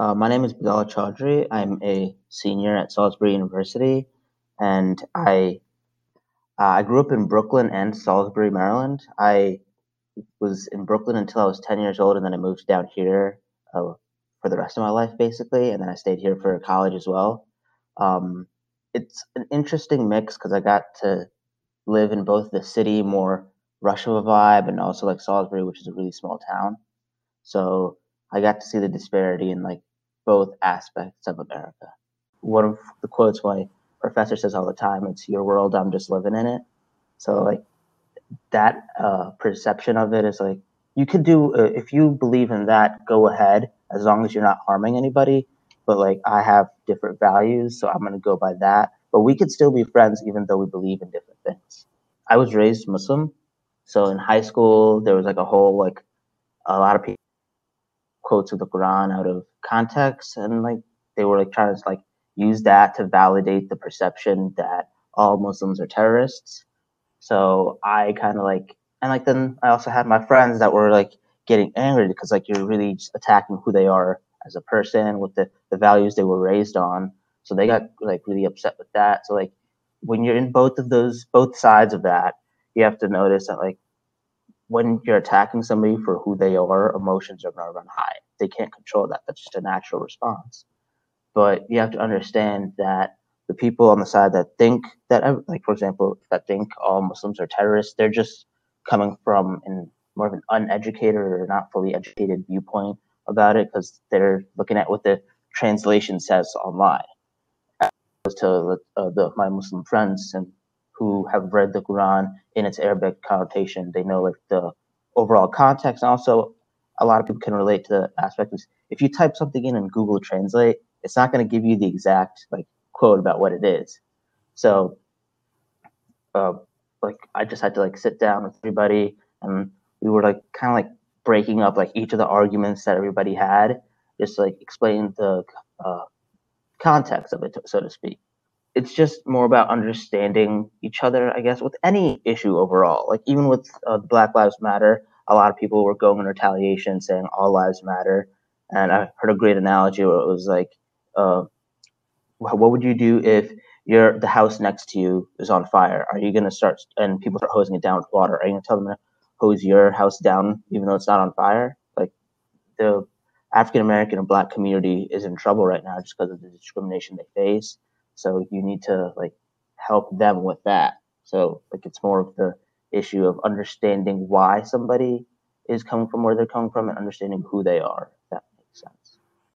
Uh, my name is Bilal Chaudry. I'm a senior at Salisbury University, and I uh, I grew up in Brooklyn and Salisbury, Maryland. I was in Brooklyn until I was 10 years old, and then I moved down here uh, for the rest of my life, basically, and then I stayed here for college as well. Um, it's an interesting mix because I got to live in both the city, more rush of a vibe, and also like Salisbury, which is a really small town. So I got to see the disparity in like both aspects of America. One of the quotes my professor says all the time, it's your world, I'm just living in it. So like that uh, perception of it is like you could do uh, if you believe in that, go ahead as long as you're not harming anybody. But like I have different values, so I'm gonna go by that. But we could still be friends even though we believe in different things. I was raised Muslim, so in high school there was like a whole like a lot of people quotes of the Quran out of context, and like they were like trying to like use that to validate the perception that all Muslims are terrorists. So I kind of like, and like then I also had my friends that were like getting angry because like you're really just attacking who they are as a person with the, the values they were raised on. So they got like really upset with that. So like when you're in both of those, both sides of that, you have to notice that like when you're attacking somebody for who they are, emotions are going to run high. They can't control that. That's just a natural response. But you have to understand that the people on the side that think that, like for example, that think all Muslims are terrorists, they're just coming from in more of an uneducated or not fully educated viewpoint about it because they're looking at what the translation says online. As opposed to uh, the, my Muslim friends and who have read the Quran in its Arabic connotation. They know like the overall context. And also, a lot of people can relate to the aspect of if you type something in and Google Translate, it's not going to give you the exact like quote about what it is. So, uh, like I just had to like sit down with everybody, and we were like kind of like breaking up like each of the arguments that everybody had, just like explain the uh, context of it, so to speak it's just more about understanding each other, I guess, with any issue overall. Like even with uh, Black Lives Matter, a lot of people were going in retaliation, saying all lives matter. And I heard a great analogy where it was like, uh, what would you do if your the house next to you is on fire? Are you gonna start and people start hosing it down with water? Are you gonna tell them to hose your house down even though it's not on fire? Like the African American and Black community is in trouble right now just because of the discrimination they face so you need to like help them with that. So like it's more of the issue of understanding why somebody is coming from where they're coming from and understanding who they are. If that makes sense.